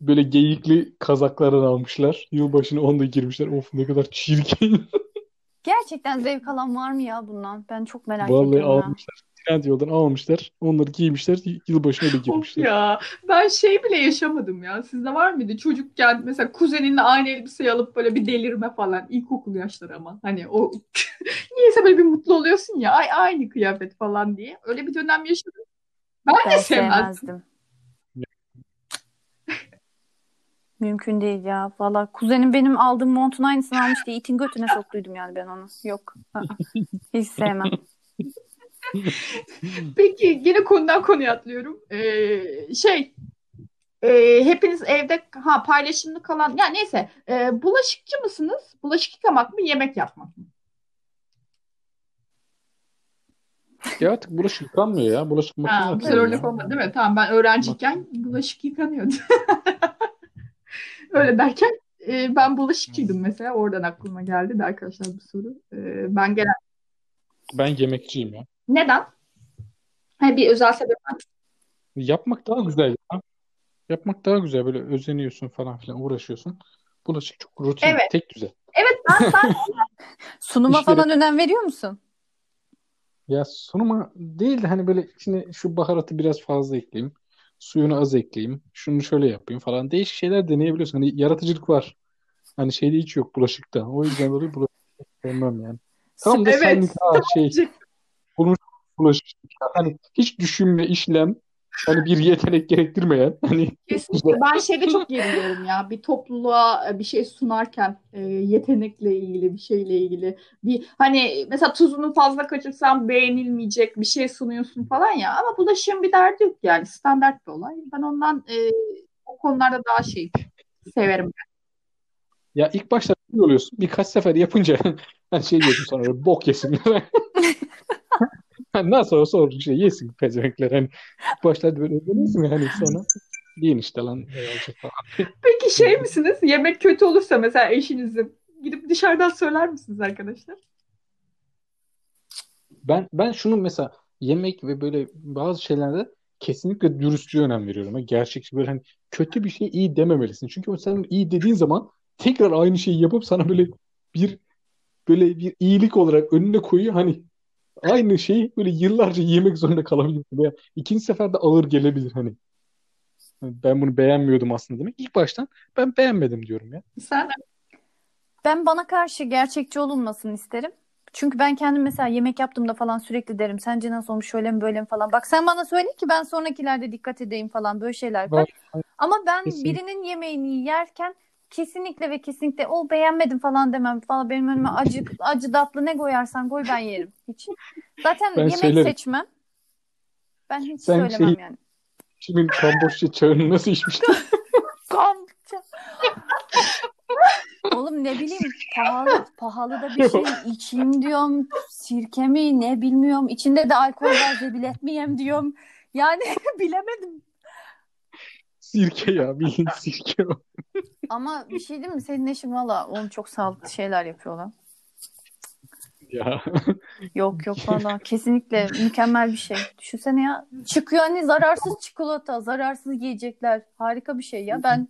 böyle geyikli kazaklarını almışlar. Yılbaşına onu da girmişler. Of ne kadar çirkin. Gerçekten zevk alan var mı ya bundan? Ben çok merak Vallahi ediyorum ya. almışlar. Trendyol'dan almışlar. Onları giymişler. Yılbaşına Of girmişler. ya ben şey bile yaşamadım ya. Sizde var mıydı? Çocukken mesela kuzeninle aynı elbiseyi alıp böyle bir delirme falan. İlkokul yaşları ama. Hani o niyeyse böyle bir mutlu oluyorsun ya. Ay aynı kıyafet falan diye. Öyle bir dönem yaşadım. Ben de Ben sevmezdim. sevmezdim. Mümkün değil ya. Valla kuzenim benim aldığım montun aynısını almış diye itin götüne soktuydum yani ben onu. Yok. Hiç sevmem. Peki yine konudan konuya atlıyorum. Ee, şey e, hepiniz evde ha paylaşımlı kalan ya neyse e, bulaşıkçı mısınız? Bulaşık yıkamak mı yemek yapmak mı? Ya artık bulaşık yıkanmıyor ya. Bulaşık Ha, makinesi güzel atıyor örnek olmadı değil mi? Tamam ben öğrenciyken bulaşık yıkanıyordu. Öyle derken e, ben bulaşıkçıydım mesela. Oradan aklıma geldi de arkadaşlar bu soru. E, ben genel Ben yemekçiyim ya. Neden? Ha, bir özel sebep var. Yapmak daha güzel ya. Yapmak daha güzel. Böyle özeniyorsun falan filan uğraşıyorsun. Bulaşık çok rutin. Evet. Tek düze. Evet ben, ben Sunuma İşleri- falan önem veriyor musun? Ya sunuma değil de hani böyle içine şu baharatı biraz fazla ekleyeyim. Suyunu az ekleyeyim. Şunu şöyle yapayım falan. Değişik şeyler deneyebiliyorsun. Hani yaratıcılık var. Hani şeyde hiç yok bulaşıkta. O yüzden böyle bulaşık sevmem yani. Tam da Evet, senlik ha, şey bulmuş bulaşık. Hani hiç düşünme, işlem, hani bir yetenek gerektirmeyen hani Kesinlikle. Ben şeyde çok geriliyorum ya. Bir topluluğa e, bir şey sunarken e, yetenekle ilgili bir şeyle ilgili bir hani mesela tuzunu fazla kaçırsan beğenilmeyecek bir şey sunuyorsun falan ya ama bulaşığın bir derdi yok yani standart bir olay. Ben ondan e, o konularda daha şey severim. ya ilk başta oluyorsun. Birkaç sefer yapınca hani şey diyorsun sonra bok yesin. Hani nasıl olsa o şey yesin pezevenkler. Hani başlarda böyle ödemezsin hani sonra yiyin işte lan. Peki şey misiniz? Yemek kötü olursa mesela eşinizin gidip dışarıdan söyler misiniz arkadaşlar? Ben ben şunu mesela yemek ve böyle bazı şeylerde kesinlikle dürüstlüğe önem veriyorum. Yani gerçekçi böyle hani kötü bir şey iyi dememelisin. Çünkü sen iyi dediğin zaman tekrar aynı şeyi yapıp sana böyle bir böyle bir iyilik olarak önüne koyuyor. Hani aynı şeyi böyle yıllarca yemek zorunda kalabilirsin. Veya ikinci seferde ağır gelebilir hani. Ben bunu beğenmiyordum aslında demek. İlk baştan ben beğenmedim diyorum ya. Sen Ben bana karşı gerçekçi olunmasını isterim. Çünkü ben kendim mesela yemek yaptığımda falan sürekli derim. Sence nasıl olmuş şöyle mi böyle mi falan. Bak sen bana söyle ki ben sonrakilerde dikkat edeyim falan böyle şeyler var. Ama ben Kesinlikle. birinin yemeğini yerken kesinlikle ve kesinlikle o beğenmedim falan demem falan. Benim önüme acı acı tatlı ne koyarsan koy ben yerim. Hiç. Zaten Ben yemek söylerim. seçmem. Ben hiç Sen söylemem şey- yani. Şimdi Kamboçya çayını nasıl içmiştin? Kamça. Oğlum ne bileyim pahalı pahalı da bir şey içeyim diyorum. Sirke mi ne bilmiyorum. İçinde de alkol var zebil etmeyeyim diyorum. Yani bilemedim. Sirke ya bildiğin sirke o. Ama bir şey değil mi? Senin eşin valla onu çok sağlıklı şeyler yapıyorlar. Ya. Yok yok valla kesinlikle mükemmel bir şey. Düşünsene ya çıkıyor hani zararsız çikolata, zararsız yiyecekler. Harika bir şey ya. Ben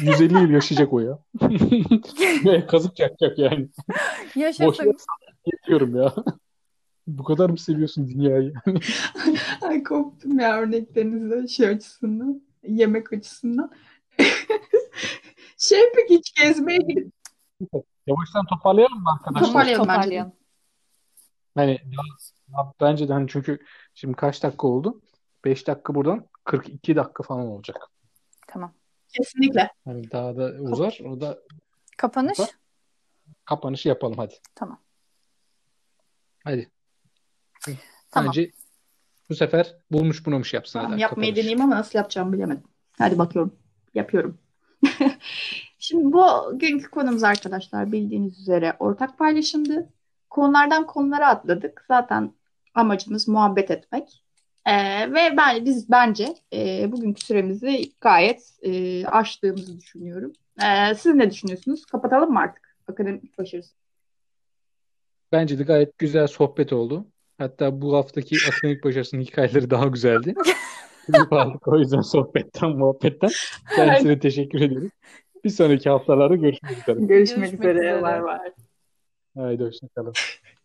150 yıl yaşayacak o ya. Ve kazık yakacak yani. yaşasın. Yapıyorum ya. Bu kadar mı seviyorsun dünyayı? Ay koptum ya örneklerinizde şey açısından, yemek açısından. Şey peki hiç gezmeye gidip Yavaştan toparlayalım mı arkadaşlar? Toparlayalım. Toparlayalım. Hani bence de hani çünkü şimdi kaç dakika oldu? 5 dakika buradan 42 dakika falan olacak. Tamam. kesinlikle. Hani daha da uzar. O da Kapanış. kapanışı yapalım hadi. Tamam. Hadi. Tamam. Bence bu sefer bulmuş bunamış yapsın. Tamam, yapmayı kapanış. deneyeyim ama nasıl yapacağımı bilemedim. Hadi bakıyorum. Yapıyorum. Şimdi bu günkü konumuz arkadaşlar bildiğiniz üzere ortak paylaşımdı. Konulardan konulara atladık. Zaten amacımız muhabbet etmek. Ee, ve ben biz bence e, bugünkü süremizi gayet e, aştığımızı düşünüyorum. Ee, siz ne düşünüyorsunuz? Kapatalım mı artık akademik başarısı? Bence de gayet güzel sohbet oldu. Hatta bu haftaki akademik başarısının hikayeleri daha güzeldi. Aldık o yüzden sohbetten, muhabbetten. Kendisine teşekkür ediyoruz. Bir sonraki haftalarda görüşmek üzere. Görüşmek Görüşmek üzere. üzere. Bay bay. Haydi hoşçakalın.